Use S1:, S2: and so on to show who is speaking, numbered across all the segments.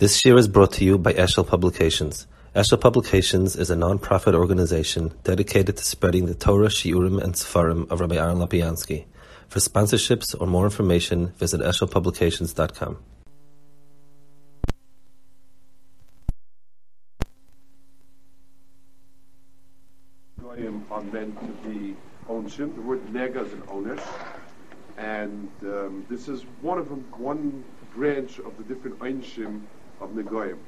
S1: This year is brought to you by Eshel Publications. Eshel Publications is a non-profit organization dedicated to spreading the Torah, Shiurim, and Sefarim of Rabbi Aaron Lapiansky. For sponsorships or more information, visit eshelpublications.com.
S2: are meant to be onshim. The word nega is an onish, and um, this is one of them, one branch of the different onshim of negoyim.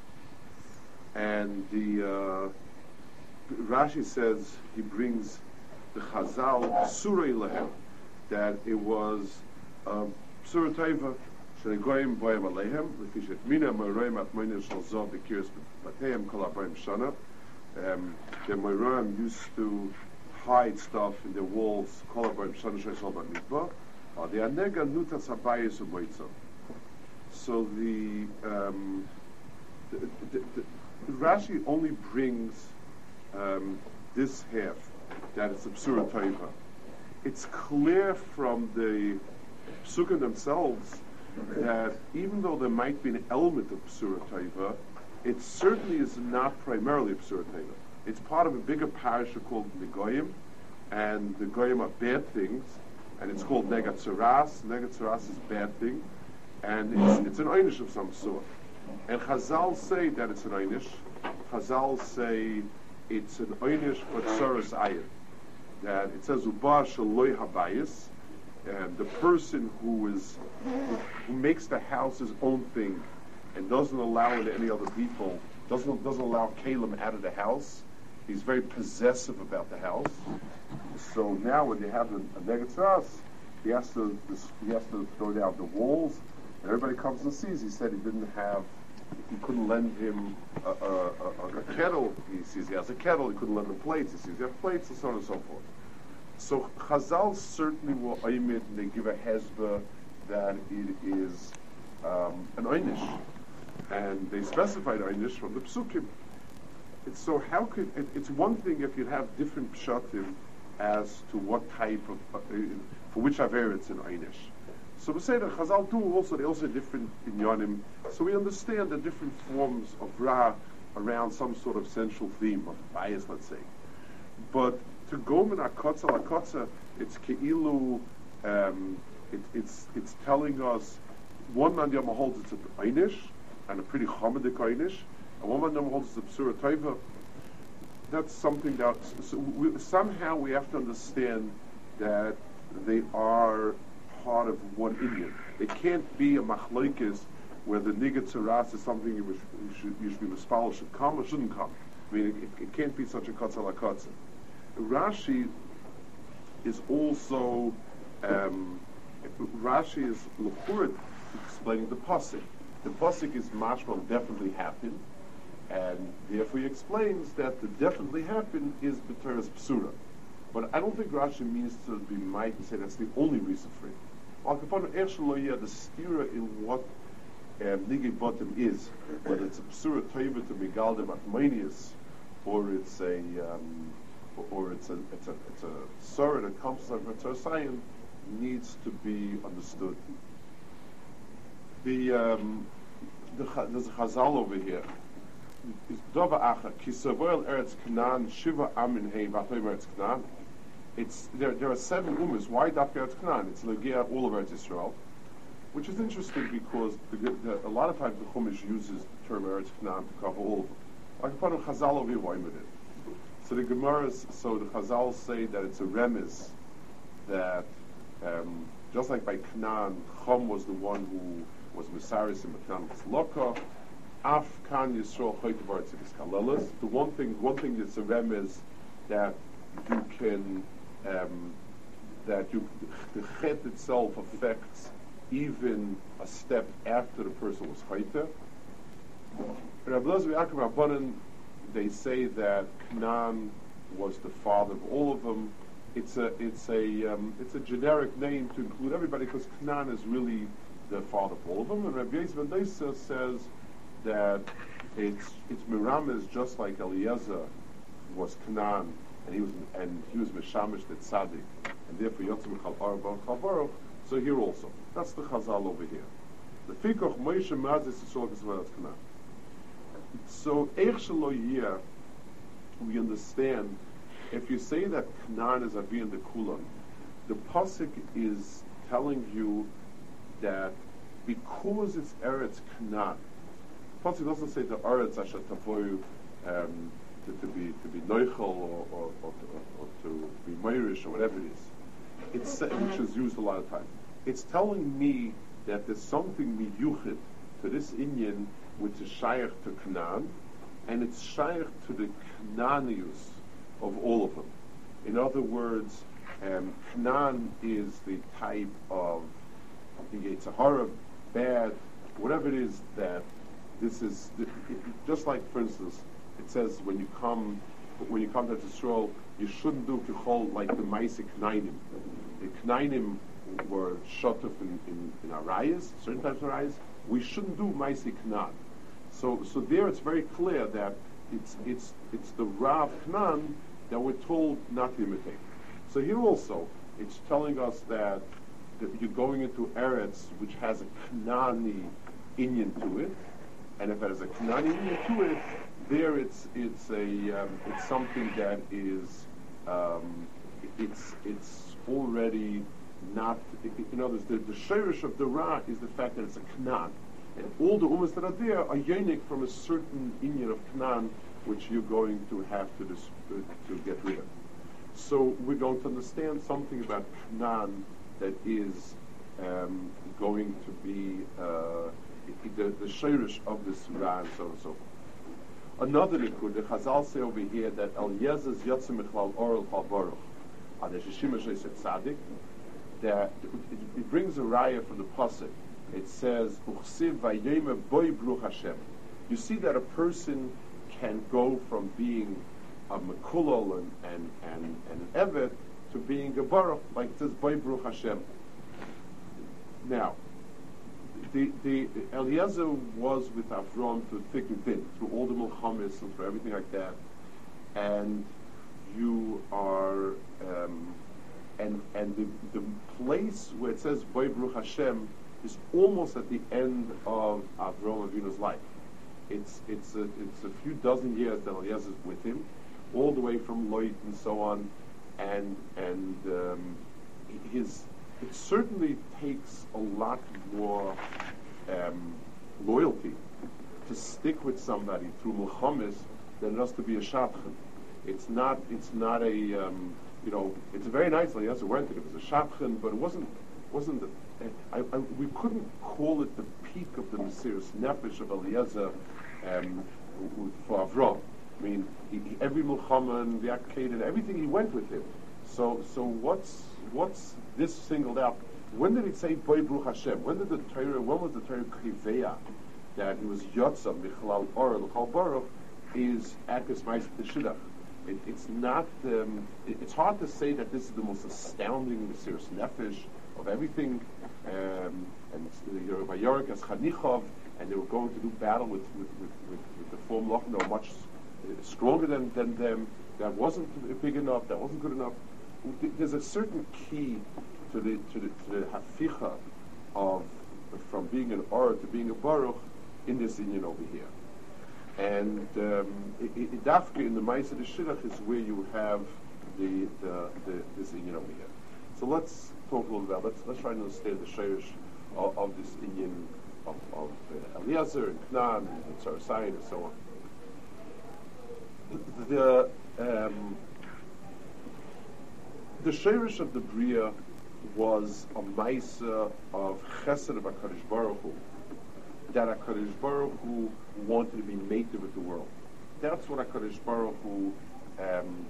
S2: And the uh, Rashi says he brings the Chazal Surah Lehem that it was um, Surah Taiva Shnegoyim Boyim Alehem Lefishet Mina Moroim Atmoinin Shal Zov Bekiris Bateim Kol Abayim Shana. Um, the Moroim used to hide stuff in the walls Kol Abayim Shana Mikvah uh, the Anega Nutas Abayis Umoitzah. So the, um, Rashi only brings um, this half that it's absurd taiva. It's clear from the psukim themselves that even though there might be an element of absurd taiva, it certainly is not primarily absurd taiva. It's part of a bigger parasha called Negoyim, and the Goyim are bad things, and it's called Negatzaras. Negatzaras is bad thing, and it's, it's an einish of some sort. And Chazal say that it's an einish. Chazal say it's an einish for tsaras ayin. That it says uba shaloi habayis, and the person who is who, makes the house his own thing and doesn't allow it to any other people, doesn't doesn't allow Caleb out of the house. He's very possessive about the house. So now when you have a, a negative he has to he has to throw down the walls, and everybody comes and sees. He said he didn't have he couldn't lend him a, a, a, a, kettle. He sees he has a kettle. He couldn't lend him plates. He sees he has plates, and so on and so forth. So Chazal certainly will aimit and they give a hezbollah that it is um, an einish, and they specified einish from the psukim. It's so how could it, it's one thing if you have different pshatim as to what type of uh, for which aver it's an einish. So we say that Chazal do also they also different inyanim. So we understand the different forms of ra around some sort of central theme of bias, let's say. But to go min akotza lakotza, it's keilu. Um, it, it's it's telling us one man yom holds it's an einish and a pretty chomedik einish, and one man yom holds it's a psura taiva. That's something that so we, somehow we have to understand that they are part of one Indian. It can't be a machlokes where the nigga tzaras is something you, should, you should be mispal should come or shouldn't come. I mean, it, it can't be such a kotza la Rashi is also um, Rashi is luchurit explaining the pasuk. The pasuk is mashmal definitely happened, and therefore he explains that the definitely happened is b'teres psura. But I don't think Rashi means to be might and say that's the only reason for it. Al Kapon Eshaloya, the stira in what um, Nigi Bottom is, whether it's a Psura Toiva to Migaldim Atmanius, or it's a um, or it's a it's a it's a surah that comes from Tzarsayan, needs to be understood. The um, the there's a Chazal over here. Dova Acha Kisavoel Eretz Canaan Shiva Amin Hey Vatoy Eretz Canaan it's there. There are seven umas. Why Dafka Canaan? It's Legia all of Eretz Yisrael, which is interesting because the, the, a lot of times the Chumash uses the term Eretz Canaan to cover all of them. Like Chazal over here, So the Gemaras, so the Chazal say that it's a remes that um, just like by Canaan, Chum was the one who was Messiris and Canaan was Loka. Af Kan Yisrael Choytavar Tzidis The one thing, one thing that's a remes that you can um, that you, the chet itself affects even a step after the person was chayte. They say that Canaan was the father of all of them. It's a it's a um, it's a generic name to include everybody because Canaan is really the father of all of them. And Rabbi Ben says that it's it's Miram is just like Eliezer was Canaan and he was and he was mishamish the tzaddik, and therefore yotzim chal arba So here also, that's the chazal over here. The fikoch Moshe mazis yisrael kana. so Eich we understand if you say that Canaan is Avi and the Kulam, the pasuk is telling you that because it's Eretz Canaan, pasuk doesn't say the Eretz Asher Tavoyu um, to, to, be to be Neuchel or, or, or, to, or, to be Meirish or whatever it is. It's which is used a lot of times. It's telling me that there's something miyuchid to this Indian which is shaykh to Canaan, and it's shaykh to the Canaanius of all of them. In other words, um, Canaan is the type of the Yetzirah, bad, whatever it is that this is, just like, for instance, it says when you come when you come to Israel, you shouldn't do kichol like the Maisik Knainim. The Knainim were shot off in, in, in Arayas, certain types of Arayas. We shouldn't do Maisik Knan. So, so there it's very clear that it's, it's, it's the Rav Knan that we're told not to imitate. So here also, it's telling us that, that you're going into Eretz which has a Knani Inyan to it, and if it has a Knani Inyan to it, there it's it's a um, it's something that is um, it's it's already not you know the the shirish of the ra is the fact that it's a knan and all the umas that are there are unique from a certain inyan of knan which you're going to have to dis- to get rid of. So we're going to understand something about knan that is um, going to be uh, the, the shirish of this ra and so on and so forth. Another likud, the Chazal say over here that El Yez's Yotzim Michlal Oral Chal Baruch, on the Shishima Shesed Tzadik, that it, brings a raya from the pasuk. It says, "Uchsiv vayema boy bruch Hashem." You see that a person can go from being a mekulal and and and, and an evet to being a baruch, like says, "Boy bruch Hashem." Now, the, the Eliezer was with Avram through thick and thin, through all the milchamis and through everything like that, and you are, um, and and the, the place where it says Baruch Hashem is almost at the end of Avram Avinu's life. It's it's a, it's a few dozen years that Eliezer is with him, all the way from Loit and so on, and and um, his it certainly takes a lot more um, loyalty to stick with somebody through milchamis than just to be a shapchen. It's not. It's not a. Um, you know, it's very nice. Like, yes, it weren't. It was a shapchen, but it wasn't. Wasn't. The, I, I, we couldn't call it the peak of the Mesiris Nefesh of Eliezer um, for Avram. I mean, he, he, every milchama the Akkad everything he went with him. So, so what's what's this singled out? When did it say Boy Bruch Hashem? When did the Torah? When was the Torah Kriveya that he was Yotza Michlal Or L'Chal Baruch is Akis Ma'is Teshidach? It, it's not. Um, it, it's hard to say that this is the most astounding Mesiris Nefesh of everything. Um, and Yoruba Yorik as Chanichov, and they were going to do battle with with, with, with, with the. They were much uh, stronger than, than them. That wasn't big enough. That wasn't good enough there's a certain key to the to the, to the haficha of from being an or to being a baruch in this union over here. And um, dafka in the the Shidduch is where you have the, the, the this union over here. So let's talk a little bit about let's let's try to understand the shayrish of, of, this union of, of uh, Eliezer and Knan and Sarasai and so on. The um, the of the Bria was a Maisa of Chesed of HaKadosh Baruch Hu, that HaKadosh Baruch Hu wanted to be native with the world. That's what HaKadosh Baruch Hu, um,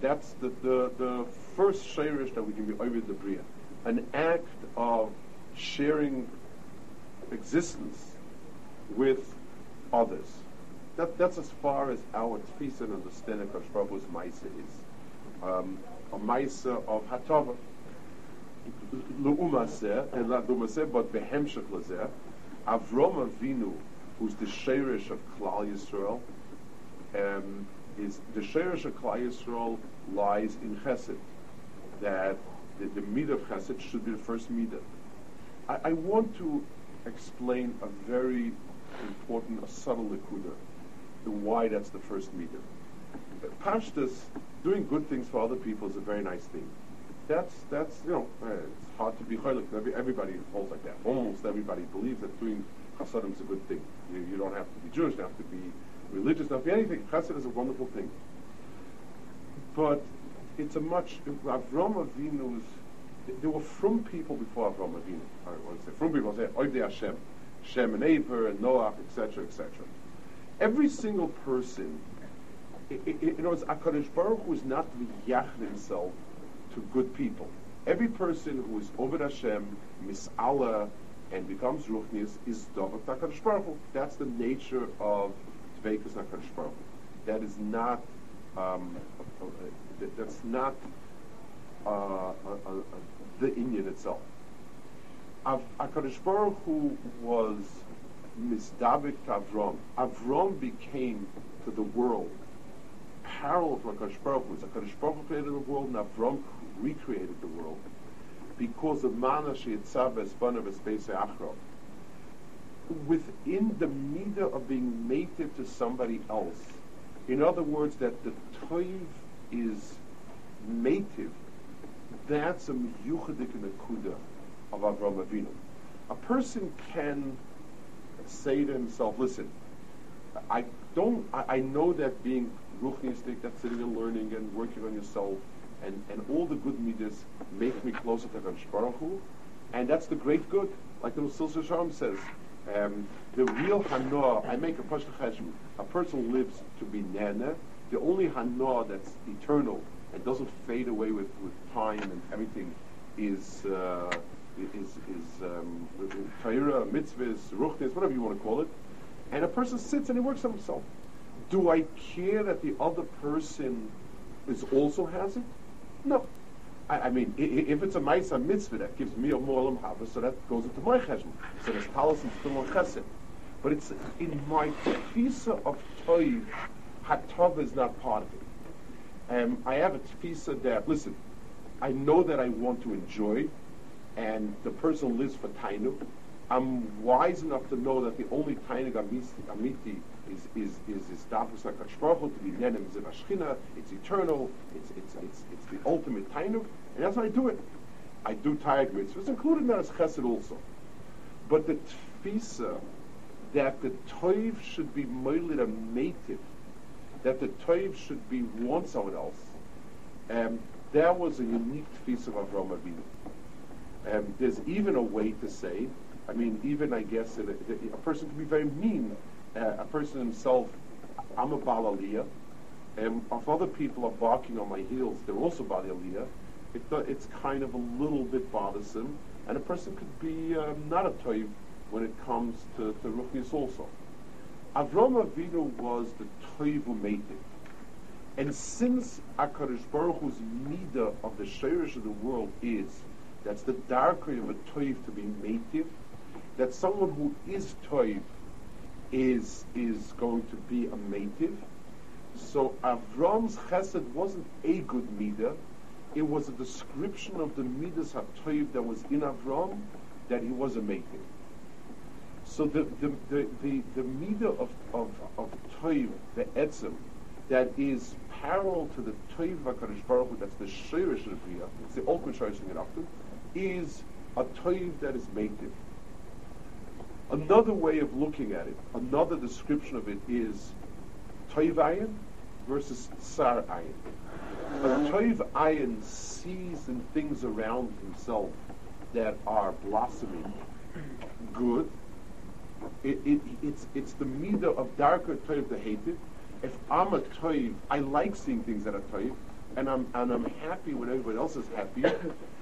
S2: that's the, the, the first Shirish that we can be over the Bria. An act of sharing existence with others. That, that's as far as our tfisa and understanding of Hu's Maisa is. Um, a Maisa of Hatava. Lu'umaseh, and not Lu'umaseh, but Behemshech Lazeh, Avrom Avinu, who's the Sheirish of Klal Yisrael, um, is the Sheirish of Klal Yisrael lies in Chesed, that the, the Midah of Chesed should be the first Midah. I, I want to explain a very important, a subtle likuda. to why that's the first meter. Pashtus, doing good things for other people is a very nice thing. That's, that's you know, uh, it's hard to be chaylik. Every, everybody holds like that. Almost everybody believes that doing chasadim is a good thing. You, you don't have to be Jewish, you don't have to be religious, to be anything. Chassid is a wonderful thing. But it's a much, Avram Avinu's, there were from people before Avram Avinu. I want to say from people, I say, Oivdei Hashem. Shem and Aver and Noach, etc., etc. Every single person, in other words, HaKadosh Baruch Hu is not miyach himself to good people. Every person who is over Hashem, mis'ala, and becomes ruchnius is davar HaKadosh Baruch. That's the nature of Tveikus HaKadosh Baruch. That is not, um, that's not uh, uh, uh, the Indian itself. HaKadosh Baruch Hu was misdabik to Avram. Avram became to the world parallel to HaKadosh Baruch Hu. HaKadosh Baruch Hu created the world and Avram recreated the world because of Mana Sheyitzah B'Esbana B'Speisei Achro. Within the midah of being mated to somebody else, in other words, that the toiv is mative, that's a miyuchadik in the kudah of Avram Avinu. A person can say to himself, listen, I don't, I, I know that being ruchnistic, that sitting and learning and working on yourself, and, and all the good midas make me closer to Hakadosh Baruch Hu, and that's the great good. Like the Musil Shalom says, um, the real hana, I make a pashta cheshbon, a person lives to be nana, the only hana that's eternal and doesn't fade away with, with time and everything is uh, is, is um, mitzvahs, ruchnis, whatever you want to call it, and a person sits and he works on himself. Do I care that the other person is also has it? No. I, I mean, if it's a ma'isa mitzvah that gives me a mo'alam hava, so that goes into my cheshbon. So there's talis and still chesed. But it's in my tefisa of toiv, hatov is not part of it. Um, I have a tefisa that, listen, I know that I want to enjoy, and the person lives for tainuk, I'm wise enough to know that the only tainuk amiti is is is is dafus HaKadosh to be nenem zivashchina. It's eternal. It's it's it's it's the ultimate tainuk, and that's how I do it. I do tired mitzvahs, included in that as chesed also. But the tfisa that the toiv should be moilid a native, that the toiv should be want someone else, um, that was a unique tfisa of Avraham Avinu. Um, there's even a way to say, I mean, even I guess a, a person can be very mean. Uh, a person himself, I'm a balaliyah, and if other people are barking on my heels, they're also balaliyah. It, it's kind of a little bit bothersome, and a person could be um, not a toiv when it comes to, to ruchnis also. Avram Avinu was the toiv who And since HaKadosh Baruch Hu's midah of the shirish of the world is that's the darker of a toiv to be mative. That someone who is toiv is is going to be a native. So Avram's chesed wasn't a good midah. It was a description of the midas hatoiv that was in Avram that he was a mative. So the the the the, the midah of of of toiv, the etzem, that is parallel to the toiv Hakadosh Baruch Hu, that's the shirish of it's the ultimate shirish in is a toiv that is mative. Another way of looking at it, another description of it is toiv ayin versus sar ayin. A toiv ayin sees in things around himself that are blossoming good. It, it, it's, it's the midah of darker toiv the hated. If I'm a toiv, I like seeing things that are toiv, and I'm and I'm happy when everybody else is happy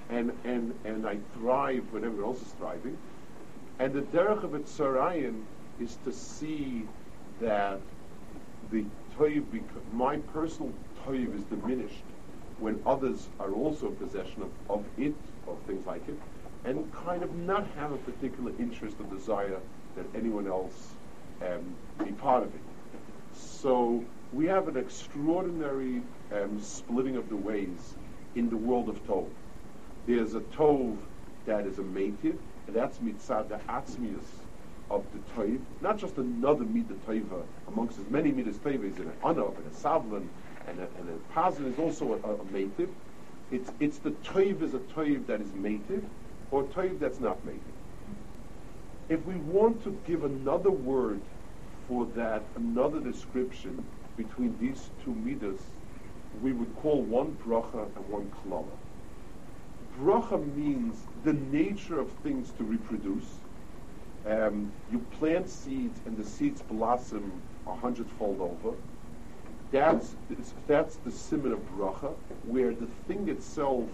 S2: and, and, and I thrive when everyone else is thriving. And the derech of Etzarayin is to see that the toiv, my personal toiv is diminished when others are also in possession of, of it, of things like it, and kind of not have a particular interest or desire that anyone else um, be part of it. So we have an extraordinary um, splitting of the ways in the world of Tov. There's a tov that is a mative, and that's mitzad the atzmius of the toiv, not just another midah toiva uh, amongst as many midas in an anov and a savlan and a, and a is also a, a, a mative. It's, it's the toiv is a toiv that is mative or toiv that's not mative. If we want to give another word for that, another description between these two midas, we would call one bracha and one klala. Bracha means the nature of things to reproduce. Um, you plant seeds and the seeds blossom a hundredfold over. That's, that's the simon of bracha, where the thing itself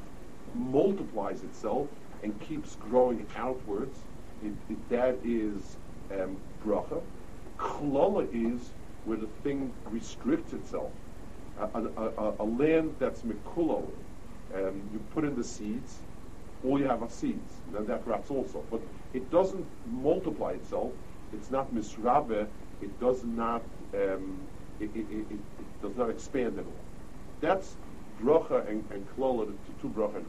S2: multiplies itself and keeps growing outwards. It, it, that is um, bracha. Klala is where the thing restricts itself. A, a, a, a land that's mikulo, um, you put in the seeds, all you have are seeds. And Then that rots also. But it doesn't multiply itself. It's not misrabe. It does not. Um, it, it, it, it, does not expand at all. That's bracha and, and klola, the two bracha and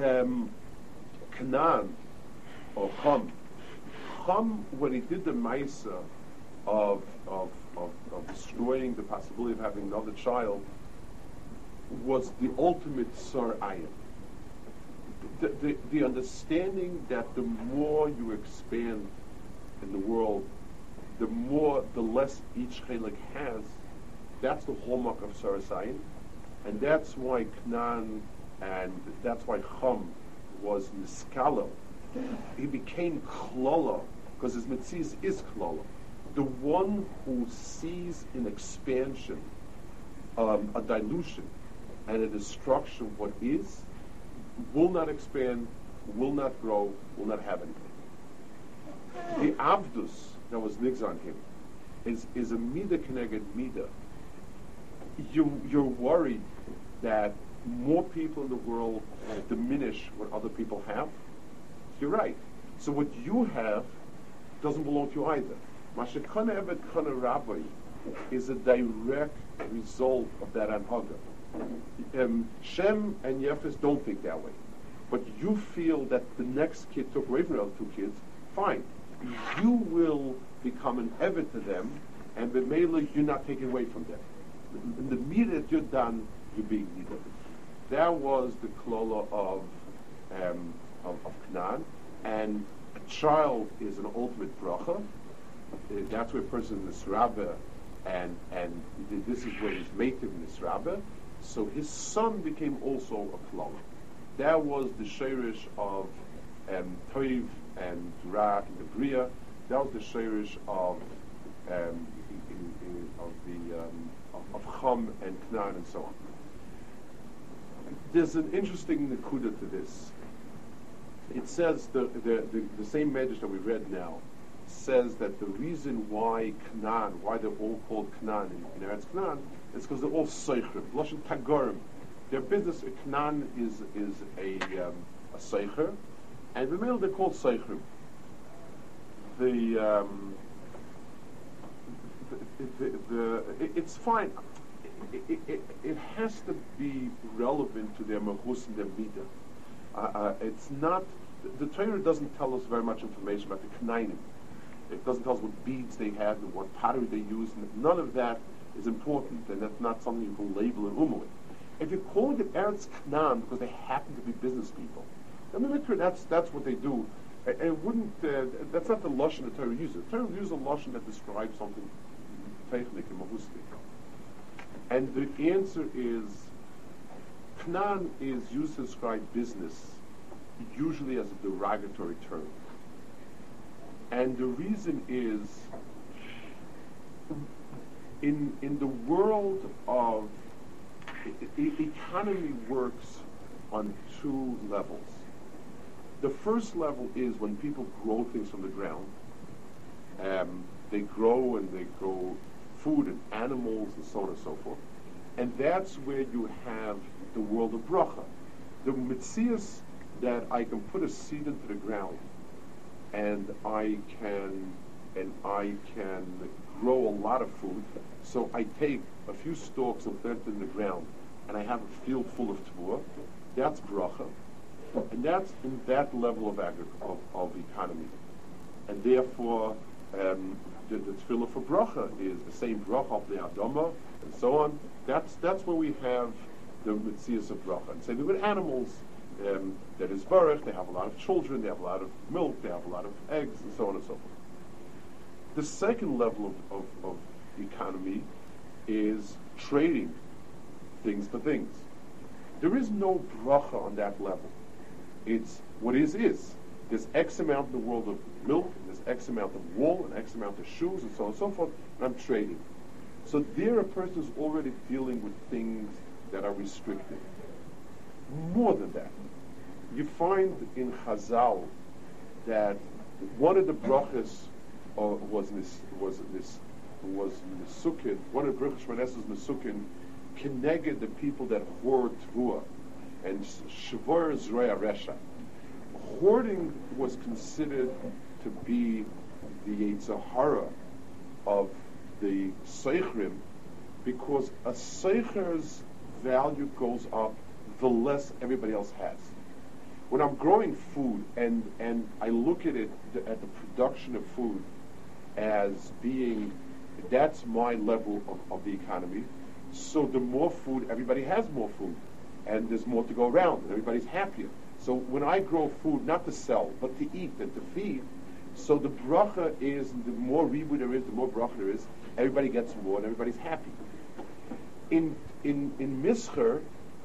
S2: klola. Um, Canaan or Chum. Chum, when he did the Maisa of, of, of, of destroying the possibility of having another child, was the ultimate Sar. The, the, the, understanding that the more you expand in the world, the more, the less each chelik has, that's the hallmark of Sarasayin. And that's why Knan and that's why Chum was Niskalo. He became Klola, because his mitzvah is Klola. The one who sees in expansion um, a dilution and a destruction of what is will not expand, will not grow, will not have anything. The Abdus that was nigs on him is, is a Mida connected Mida. You, you're worried that more people in the world diminish what other people have. You're right. So what you have doesn't belong to you either. Mashakana Evet Kana Rabbi is a direct result of that anhaga um, Shem and Yefes don't think that way. But you feel that the next kid took away from the other two kids, fine. You will become an Evid to them, and Bemela, you're not taking away from them. In the minute you're done, you're being needed. That was the klola of, um, of, of Canaan, and a child is an ultimate bracha. Uh, that's where a person is Rabba, and, and this is where he's made in this Rabba. So his son became also a klal. That was the shirish of um, Toiv and Ra in the Bria. That was the shirish of um, in, in, of the um, of, Chum and Knan and so on. There's an interesting nakuda to this. It says the, the, the, the same medrash that we read now says that the reason why Knan, why they're all called Knan in, in Eretz Knan, it's because they're all seichrim, lashon tagorim. Their business, Knan, is is a um, a seicher, and the middle they're called seichrim. The, um, the, the, the it, it's fine. It, it, it, has to be relevant to their mahus and their midah. Uh, uh, it's not. The, the Torah doesn't tell us very much information about the knainim. It doesn't tell us what beads they had and what pottery they used. None of that is important, and that's not something you can label an with. If you're calling it Eretz Canaan because they happen to be business people, I mean, that's that's what they do. And it wouldn't. Uh, that's not the lashon the Torah uses. The Torah uses a lashon that describes something technic and mahustik. And the answer is, Canaan is used to describe business, usually as a derogatory term. And the reason is in in the world of the economy works on two levels. The first level is when people grow things from the ground. Um, they grow and they grow food and animals and so on and so forth. And that's where you have the world of bracha. The mitzias that I can put a seed into the ground and I can and I can grow a lot of food. So I take a few stalks and plant in the ground, and I have a field full of tvua. That's bracha. And that's in that level of, of, of economy. And therefore, um, the, the tefillah for bracha is the same bracha of the Adama and so on. That's, that's where we have the mitzias of bracha. And same with animals, um, that is baruch, they have a lot of children, they have a lot of milk, they have a lot of eggs, and so on and so forth. The second level of, of, of economy is trading things for things. There is no bracha on that level. It's what is is. There's X amount in the world of milk, and there's X amount of wool, and X amount of shoes, and so on and so forth, and I'm trading. So there a person is already dealing with things that are restricted. More than that, you find in Chazal that one of the brachas uh, was this was this was Nesukin, one of the brachas Shmanes's Nesukin, connected the people that hoard Tvua and Shavor Zreya Resha. Hoarding was considered to be the Yitzhahara of the Seichrim because a Seicher's value goes up the less everybody else has. When I'm growing food and, and I look at it, at the production of food as being, that's my level of, of the economy. So the more food, everybody has more food. And there's more to go around, and everybody's happier. So when I grow food, not to sell, but to eat and to feed, so the bracha is, the more ribu there is, the more bracha there is, everybody gets more and everybody's happy. In, in, in Mischer,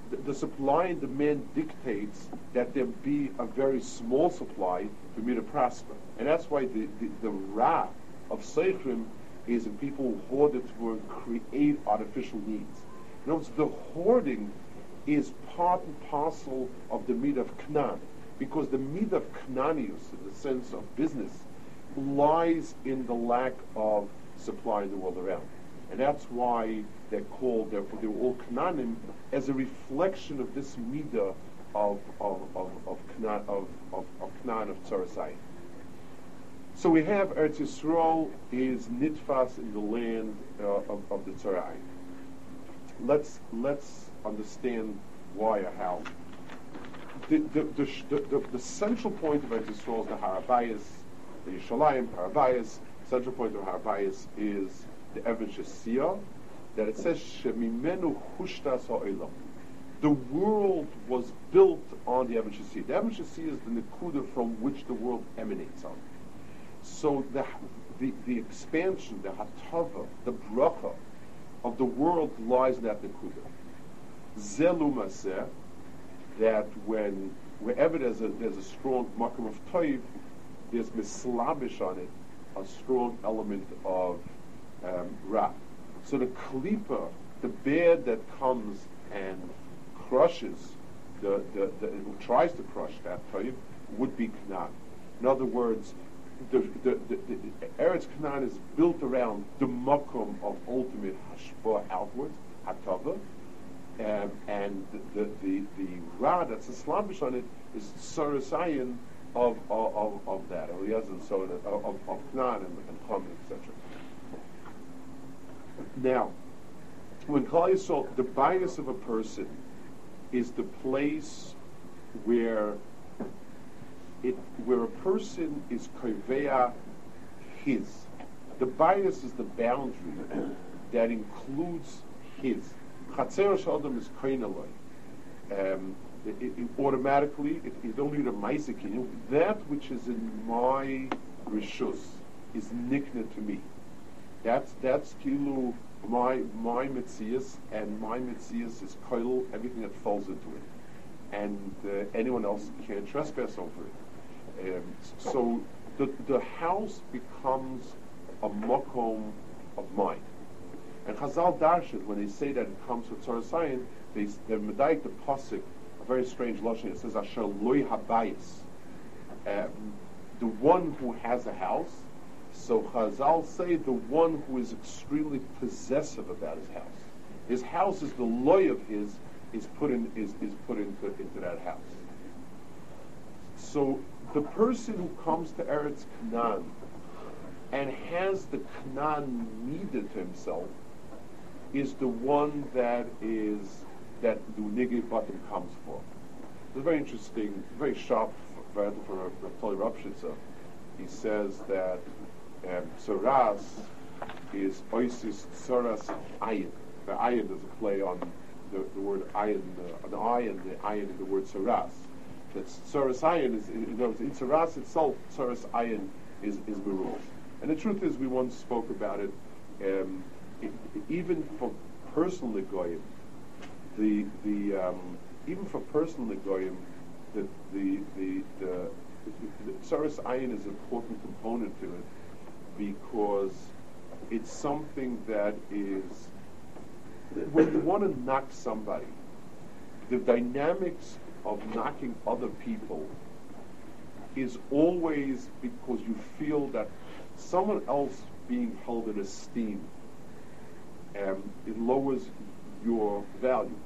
S2: the, the supply and demand dictates that there be a very small supply for me to prosper. And that's why the, the, the ra of Seichrim is in people who hoard it to create artificial needs. In other words, the hoarding is part and parcel of the mid of Knan, because the mid of Knanius, in the sense of business, lies in the lack of supply in the world around. And that's why they're called, they're, they're all Knanim, as a reflection of this midah of, of, of, of, Knan, of, of, of Knan, of Tzarasai. So we have Eretz Yisrael is nitfas in the land uh, of, of the Tzarai. Let's, let's understand why or how. The, the, the, the, the central point of Eretz Yisrael is the Harabayas, the Yishalayim, Harabayas. Central point of Harabayas is the Evan Shasiyah, that it says Shemimenu Hushtas Ha'olam. The world was built on the Evan Shasiyah. The Evan Shasiyah is the Nakuda from which the world emanates on. So the, the, the expansion, the Hatava, the Bracha of the world lies in that Nakuda. Zelumazeh, that when wherever there's a there's a strong makam of toiv, there's mislabish on it, a strong element of um, ra. So the klipa, the bad that comes and crushes the, the, the tries to crush that toiv, would be knan. In other words, the, the, the, the Eretz Canaan is built around the makom of ultimate hashpah outwards, hatava, um, and the, the, the, Ra that's Islamish on it is Sarasayan of, of, of, of that, Elias and so on, of, of, Knan and, and Chum, etc. Now, when Klal Yisrael, the bias of a person is the place where it, where a person is koveya his. The bias is the boundary that includes his. Chatzer Shalom is koinaloi. Um, it, it, it automatically, it, it don't need a maisekin. That which is in my rishus is nikna to me. That's that's kilu my my mitzias, and my mitzias is koil everything that falls into it, and uh, anyone else can't trespass over it. Um, so the the house becomes a makom of mine. And Chazal Darshan, when they say that it comes with Torah Sayin, they they medayik the pasuk, a very strange lashon. It says Asher loy habayis, um, the one who has a house. So Chazal say the one who is extremely possessive about his house. His house is the loy of his is put in is, is put into into that house. So the person who comes to Eretz Canaan and has the Canaan needed to himself is the one that is that the Nigei button comes for. It's a very interesting, very sharp variant for Raptoli Rapshitza. He says that um, is Oisis Tzoras Ayin. The Ayin is a play on the, the word Ayin, uh, the Ayin, the Ayin in the word Tzoras. That Tzoras Ayin is, words, in Tzoras itself, Tzoras Ayin is, is Merul. And the truth is, we once spoke about it, um, it even for personal Goyim, the, the, um, even for personal Goyim, the, the, the, the, the Tsaras Ayin is an important component to it because it's something that is, when you want to knock somebody, the dynamics of knocking other people is always because you feel that someone else being held in esteem, um, it lowers your value.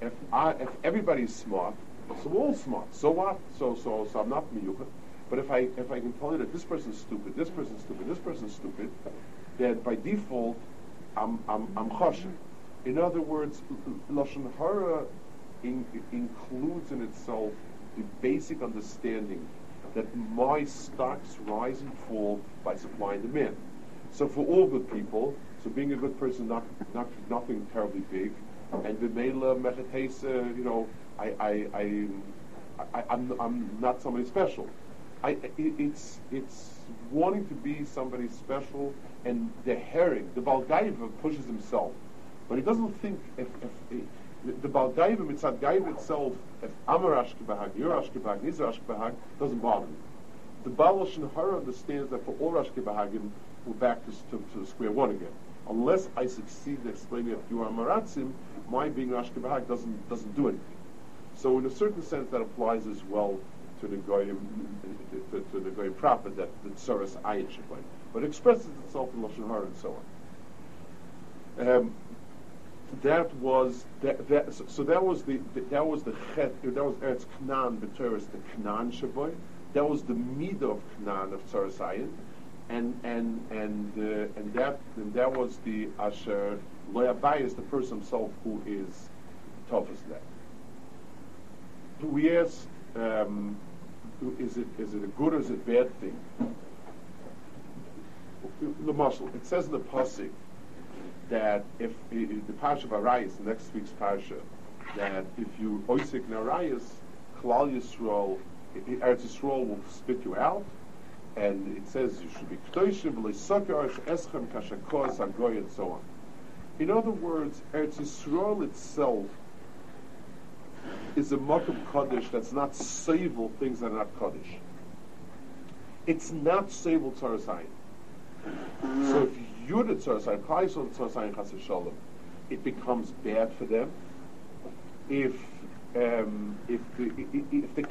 S2: If, I, if everybody's smart, so we're all smart. So what? So so so I'm not miyuchat. But if I if I can tell you that this person's stupid, this person's stupid, this person's stupid, then by default I'm I'm I'm choshen. In other words, lashon hara in, includes in itself the basic understanding that my stocks rise and fall by supply and demand. So for all good people, so being a good person, not not nothing terribly big, and the mela mechatesa, you know, I, I, I, I, I'm, I'm not somebody special. I, it, it's, it's wanting to be somebody special, and the herring, the Balgaiva pushes himself, but he doesn't think if, if, if the Balgaiva mitzad Gaiva itself, if Amar Ashkebahag, you're Ashkebahag, he's Ashkebahag, doesn't bother me. The Baal Hara understands that for all Ashkebahagim, we're back to, to, to square one again. Unless I succeed in explaining that you are Maratzim, my being Ashkebahag doesn't, doesn't do anything. So in a certain sense, that applies as well to the goyim, to, to the goyim proper that the tsaras ayin shebay, but expresses itself in lashon hara and so on. Um, that was that, that so, so, that was the, that was the chet that was Eretz Knan b'teres the Knan shaboy. That was the midah of Knan of tsaras ayin, and and and uh, and that and that was the asher loyabayis the person himself who is toughest that Do we ask, um, is it is it a good or is it a bad thing? The muscle. It says in the pasuk that if the parsha of Arayis, next week's parsha, that if you oisik narayis, Klal Yisrael, Eretz Yisrael will spit you out, and it says you should be k'toishim v'leisakar eschem kashakos agoy and so on. In other words, Eretz Yisrael itself is a Makom Kaddish that's not Sable things that are not Kaddish. It's not Sable Tzarasayin. So if you're the Tzarasayin, Klaisol Tzarasayin Chas Shalom, it becomes bad for them. If um, if the if the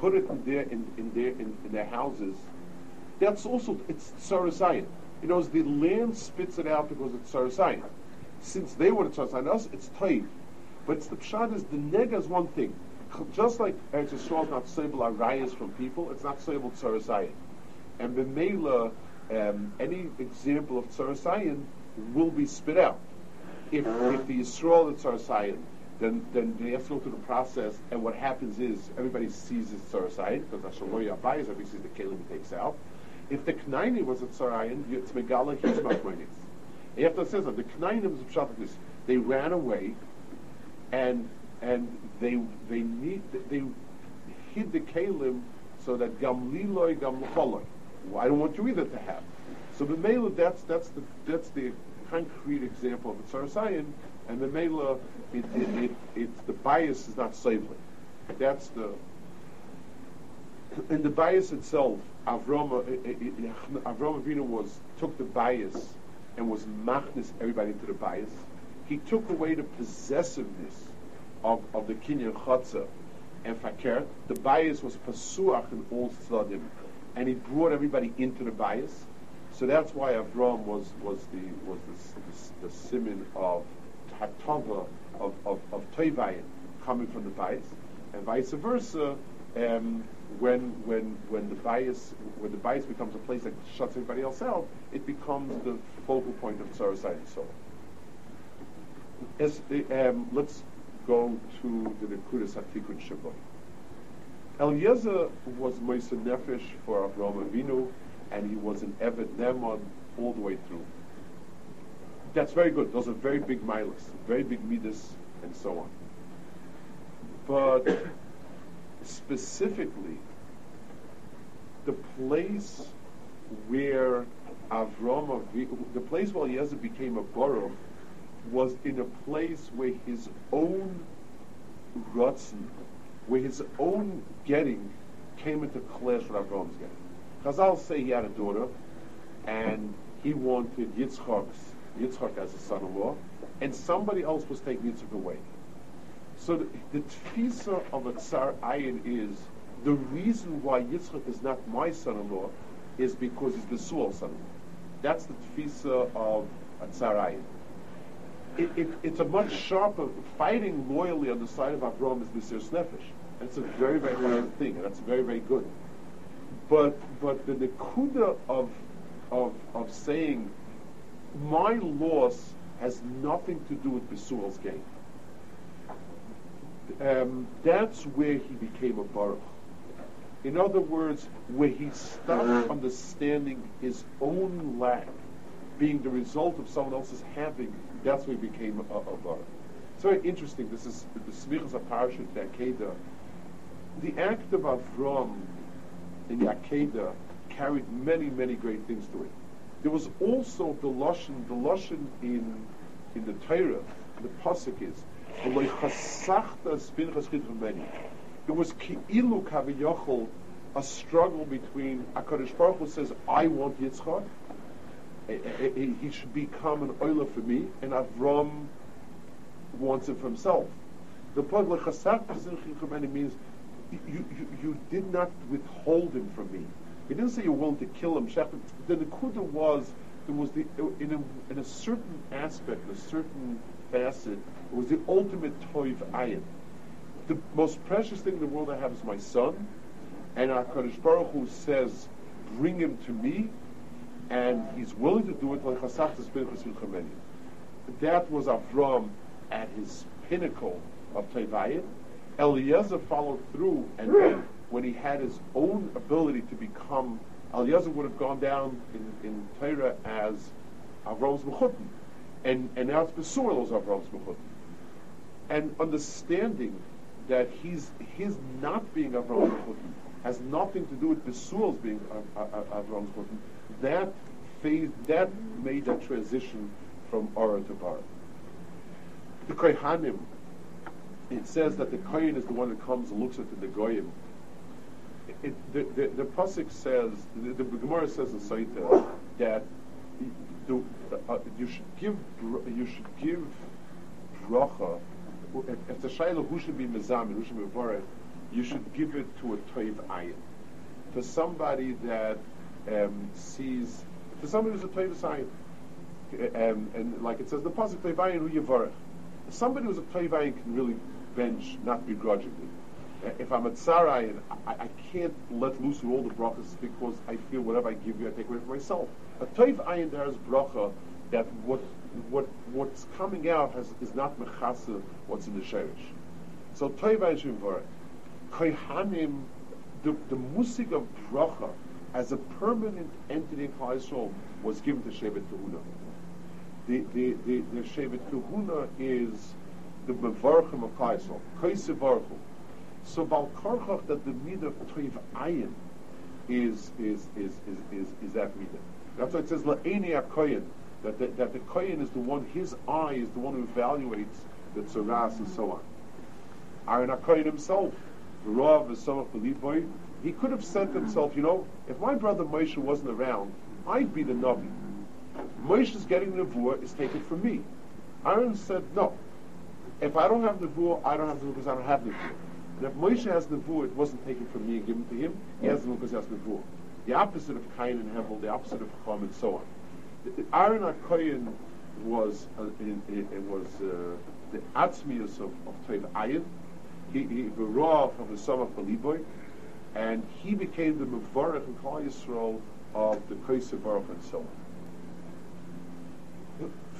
S2: put it in their in, in their in, in, their houses, that's also it's Tzarasayin. You know, the land spits it out because it's Tzarasayin. Since they were the Tzarasayin, us it's Taiv. But the pshat is the nega is one thing. Just like Eretz Yisrael is not stable arayas from people, it's not stable tzarasayin. And b'meila, um, any example of tzarasayin will be spit out. If, if the Yisrael is tzarasayin, then then they have to go through the process, and what happens is everybody sees it's tzarasayin because Hashemoy Abayis everybody sees the kelim he takes out. If the Knaini was a tzarayin, it's megala he's machronis. You have to say that the Knainim is a pshat. They ran away and and they they need they hid the kalim so that gam liloy gam lcholoi. Well, I don't want you either to have. So the mela that's that's the that's the concrete example of a tzarasayin, and the mela it, it, it, the bias is not savory. That's the and the bias itself. Avram eh, eh, eh, Avram Avinu was took the bias and was machnis everybody into the bias he took away the possessiveness of, of the Kinyan Chatzah and Fakir. The bias was pasuach in all tzadim, and he brought everybody into the bias. So that's why Avram was was the was the, the, the simin of Hatava of of, of coming from the bias, and vice versa. Um, when when when the bias when the bias becomes a place that shuts everybody else out, it becomes the focal point of Tzarasai and so on um, let's go to the Nekudas Hatikun Shabbat. Eliezer was Moisa Nefesh for Avraham Avinu, and he was an Eved Neman all the way through. That's very good. Those are very big milas, very big midas, and so on. But specifically, the place where Avram, the place where Eliezer became a Baruch, was in a place where his own Ratzin, where his own getting came into clash with Avram's getting. Chazal say he had a daughter, and he wanted Yitzchak's Yitzchak as a son-in-law, and somebody else was taking Yitzchak away. So the, the tfisa of a tsar ayin is the reason why Yitzchak is not my son-in-law is because he's the Sual son-in-law. That's the tfisa of a tsar ayin. It, it, it's a much sharper fighting loyally on the side of Avram is Mr. Nefesh. That's a very, very hard thing, and that's very, very good. But but the nekuda of of of saying my loss has nothing to do with Besuel's gain. Um, that's where he became a Baruch. In other words, where he stopped understanding his own lack being the result of someone else's having, that's where he became a, a Baruch. It's very interesting. This is the Smichas of Parashut Akedah. The act of Avram in Akedah carried many, many great things to it. There was also the lashon, the lashon in in the Torah, the pasuk is, it was ki'ilu kaviyachol, a struggle between Hakadosh Baruch Hu says, "I want Yitzchak." He should become an oiler for me, and Avram wants it for himself. The plug means you, you, you did not withhold him from me. He didn't say you're willing to kill him. The Nakuda was there was the in a, in a certain aspect, a certain facet, it was the ultimate toiv ayin. The most precious thing in the world I have is my son, and Hakadosh Baruch Hu says, "Bring him to me," and he's willing to do it like That was Avram at his pinnacle of toiv Eliezer followed through, and then when he had his own ability to become, Eliezer would have gone down in, in Torah as Avram's Mechutin. And, and now it's Besuel as Avram's Mechutin. And understanding that he's, his not being Avram's Mechutin has nothing to do with Besuel's being Avram's Mechutin, that phase, that made that transition from Ara to Bar. The Kohanim, it says that the Kohen is the one that comes and looks at the Goyim it, the, the, the Pasuk says, the, the Gemara says in Saita that the, uh, you should give you should give bracha. If the shayla who should be mezam who should be varech, you should give it to a toiv ayin, to somebody that um, sees, to somebody who's a toiv ayin, um, and like it says the pasuk toiv ayin who. Somebody who's a toiv ayin can really bench, not begrudgingly uh, if I'm a tzarai and I, I, can't let loose with all the brachas because I feel whatever I give you, I take away from myself. A toiv ayin there is bracha that what what what's coming out has, is not mechasa what's in the sherish. So toiv ayin shivvar kohanim the the musik of bracha as a permanent entity in Klal was given to Shevet Kahuna. The the the, the Shevet Kahuna is the mevarchim of Klal Yisrael. So Bal Karchach that the midah of Toiv Ayin is is is is is, is that midah. That's why it says La'eni Koyin that the, that the Koyin is the one his eye is the one who evaluates the tzaras and so on. Aaron Akoyin himself, Rav V'Samach boy, he could have said to himself, you know, if my brother Moshe wasn't around, I'd be the Navi. Moshe's getting the Nevuah is taken from me. Aaron said, no. If I don't have the Nevuah, I don't have the Nevuah because I don't have the Nevuah. And if Moshe has Nevuah, it wasn't taken from me and given to him. He has Nevuah because he has Nevuah. The opposite of Cain and Hevel, the opposite of Chum, and so on. Aaron HaKoyin was, uh, in, it was uh, the Atzmius of, of Toiv Ayin. He, he from the son of Baliboy, and he became the Mevarach and Klal Yisrael of the Kosev Baruch and so on.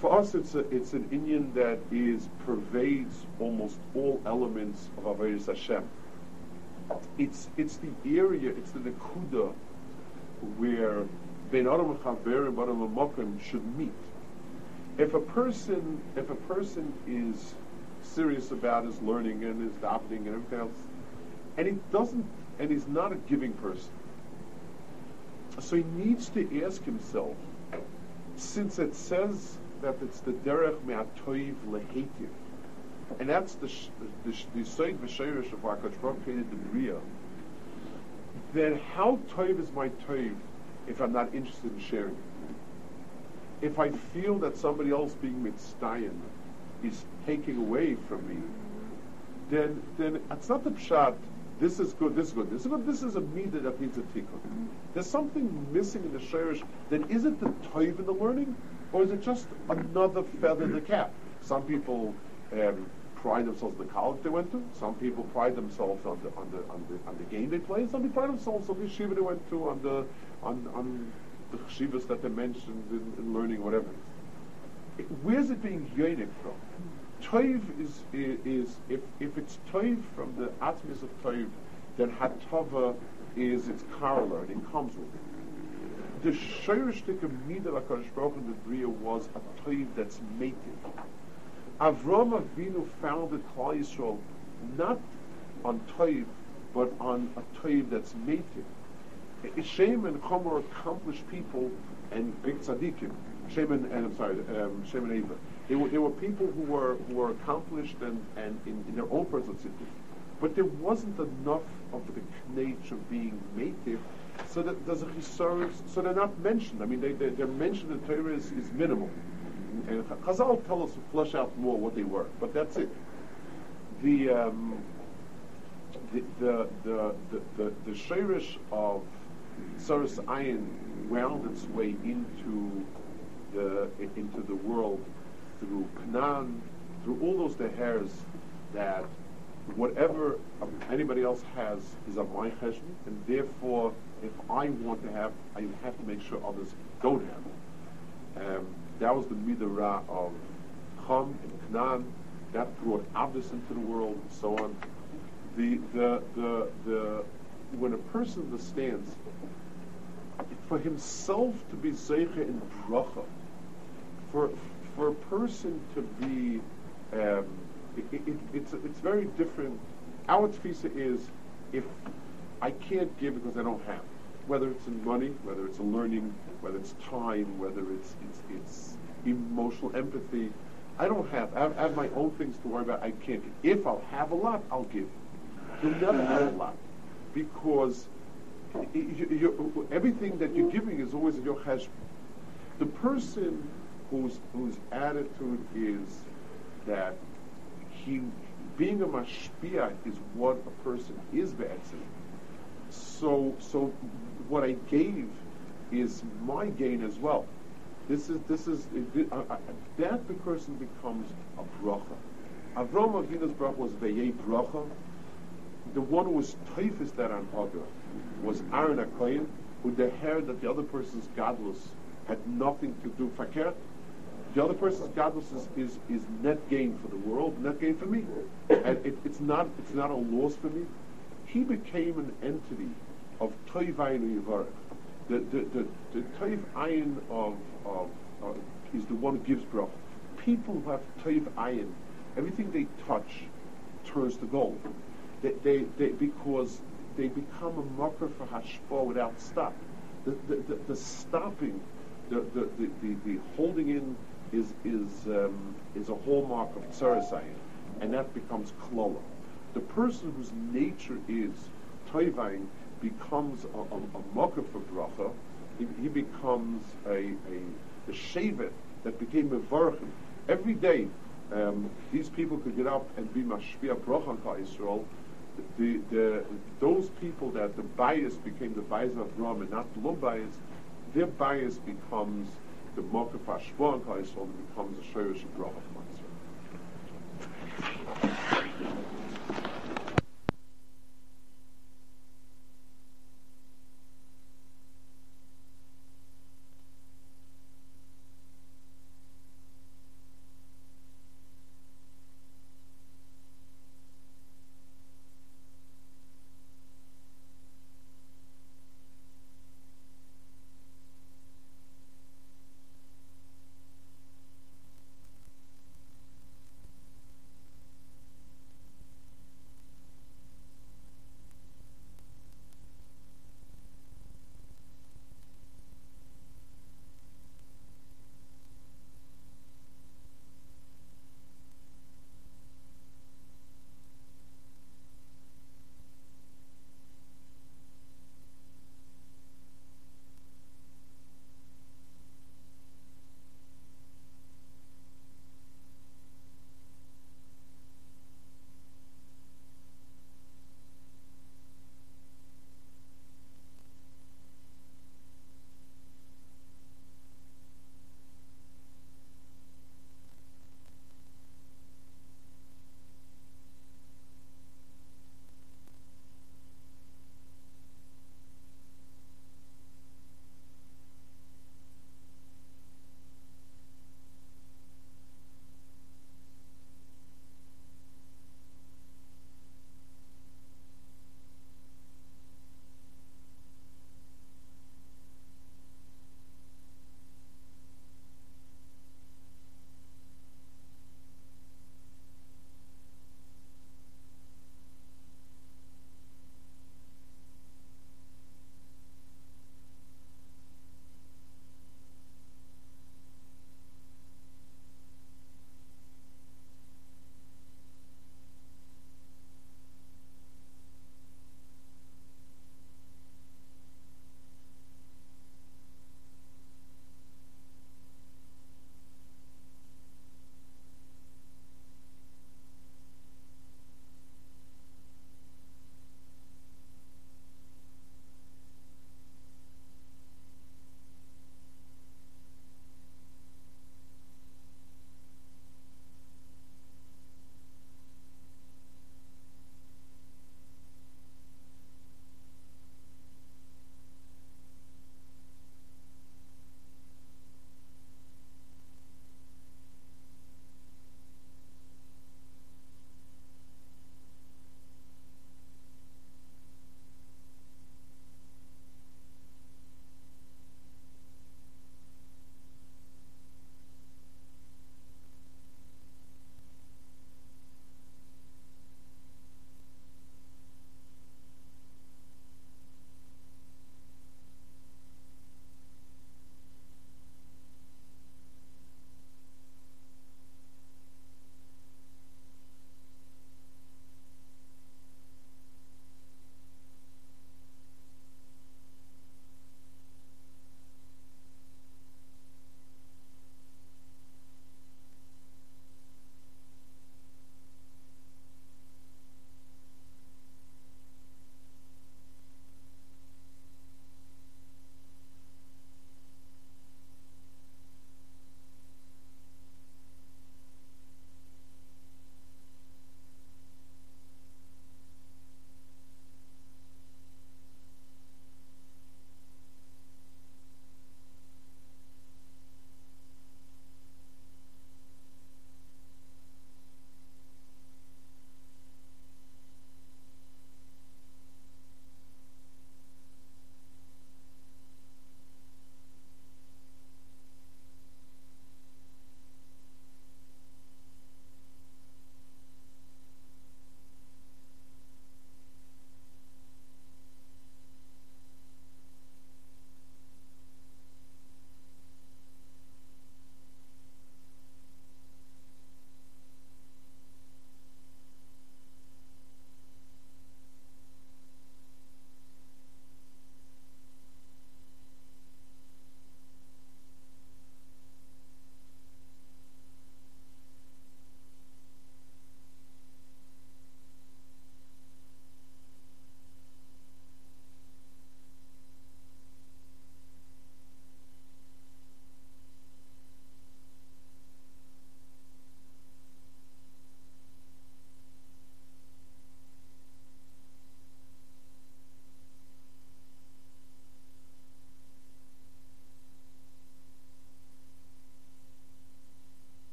S2: For us, it's a, it's an Indian that is pervades almost all elements of Avodas Hashem. It's it's the area, it's the nekuda where Ben Adam Chaver and Adam Mokim should meet. If a person if a person is serious about his learning and his davening and everything else, and he doesn't and he's not a giving person, so he needs to ask himself, since it says that it's the derech me'atoiv lehetiv, and that's the the the of Hakadosh Baruch created the bria. Then how toiv is my toiv if I'm not interested in sharing? If I feel that somebody else being mitzdayan is taking away from me, then then it's not the pshat this is good, this is good, this is good, this is a midah that needs a tikkun. There's something missing in the shirish that isn't the toiv in the learning, or is it just another feather in the cap? Some people um, pride themselves on the college they went to. Some people pride themselves on the on the on the, on the game they play. Some people pride themselves on the yeshiva they went to, on the on on the yeshivas that they mentioned in, in learning, whatever. It, where's it being yoinik from? Toiv is, is, if, if it's toiv from the atmis of toiv, then hatova is its corollary, it comes with it. The of midah HaKadosh Baruch the Bria was a toiv that's mated. Avram Avinu founded Klal Yisrael not on toiv, but on a toiv that's mated. Shem and Chomer accomplished people and big tzaddikim. Shem and, and I'm sorry, um, Shem and Eva there were, there were people who were who were accomplished and, and in, in their own personal cities, but there wasn't enough of the nature of being native, so that there's a so they're not mentioned. I mean, they, they, are mentioned in Torah is, is minimal. And Chazal tell us to flesh out more what they were, but that's it. The um, the the the the, the, the shirish of Saras Ayin wound its way into the into the world through Canaan, through all those dehers that whatever anybody else has is of my cheshbon, and therefore, if I want to have, I have to make sure others don't have it. Um, that was the midrash of Chum and Canaan. That brought Abbas into the world, and so on. The the the the when a person understands for himself to be zeicha in bracha, for for a person to be, um, it, it, it's it's very different. Our tefisa is if I can't give because I don't have, whether it's in money, whether it's in learning, whether it's time, whether it's it's, it's emotional empathy. I don't have. I have, I have my own things to worry about. I can't. If I'll have a lot, I'll give. You'll never have a lot because you, everything that you're giving is always your cheshbon. The person whose whose attitude is that he being a mashpia is what a person is be'etzim. So so what I gave is my gain as well. This is this is it, uh, uh, that the person becomes a bracha. Avram Avinu's bracha was veyei bracha. The one who was typhus that on Hagar was Aaron Akoyin, who the hair that the other person's godless had nothing to do. Fakert the other person's godless is, is, is net gain for the world, net gain for me. And it, it's not it's not a loss for me. He became an entity of Toiv Ayin Yivarech. The, the, the, the Toiv Ayin of, of, of, is the one who gives bracha. People who have Toiv Ayin, everything they touch turns to gold. They, they, they, because they become a marker for hashpah without stop. The, the, the, the stopping, the, the, the, the, holding in is is um, is a hallmark of tzarasayin, and that becomes klola. The person whose nature is toivain becomes a, a, a mocker for bracha. He, he, becomes a a, a shevet that became a varchim. Every day, um, these people could get up and be mashpia bracha Israel. The, the, those people that the bias became the bias of Ram and not the low bias, their bias becomes the Mokaf Hashpon Kaisel becomes a Shirish Bracha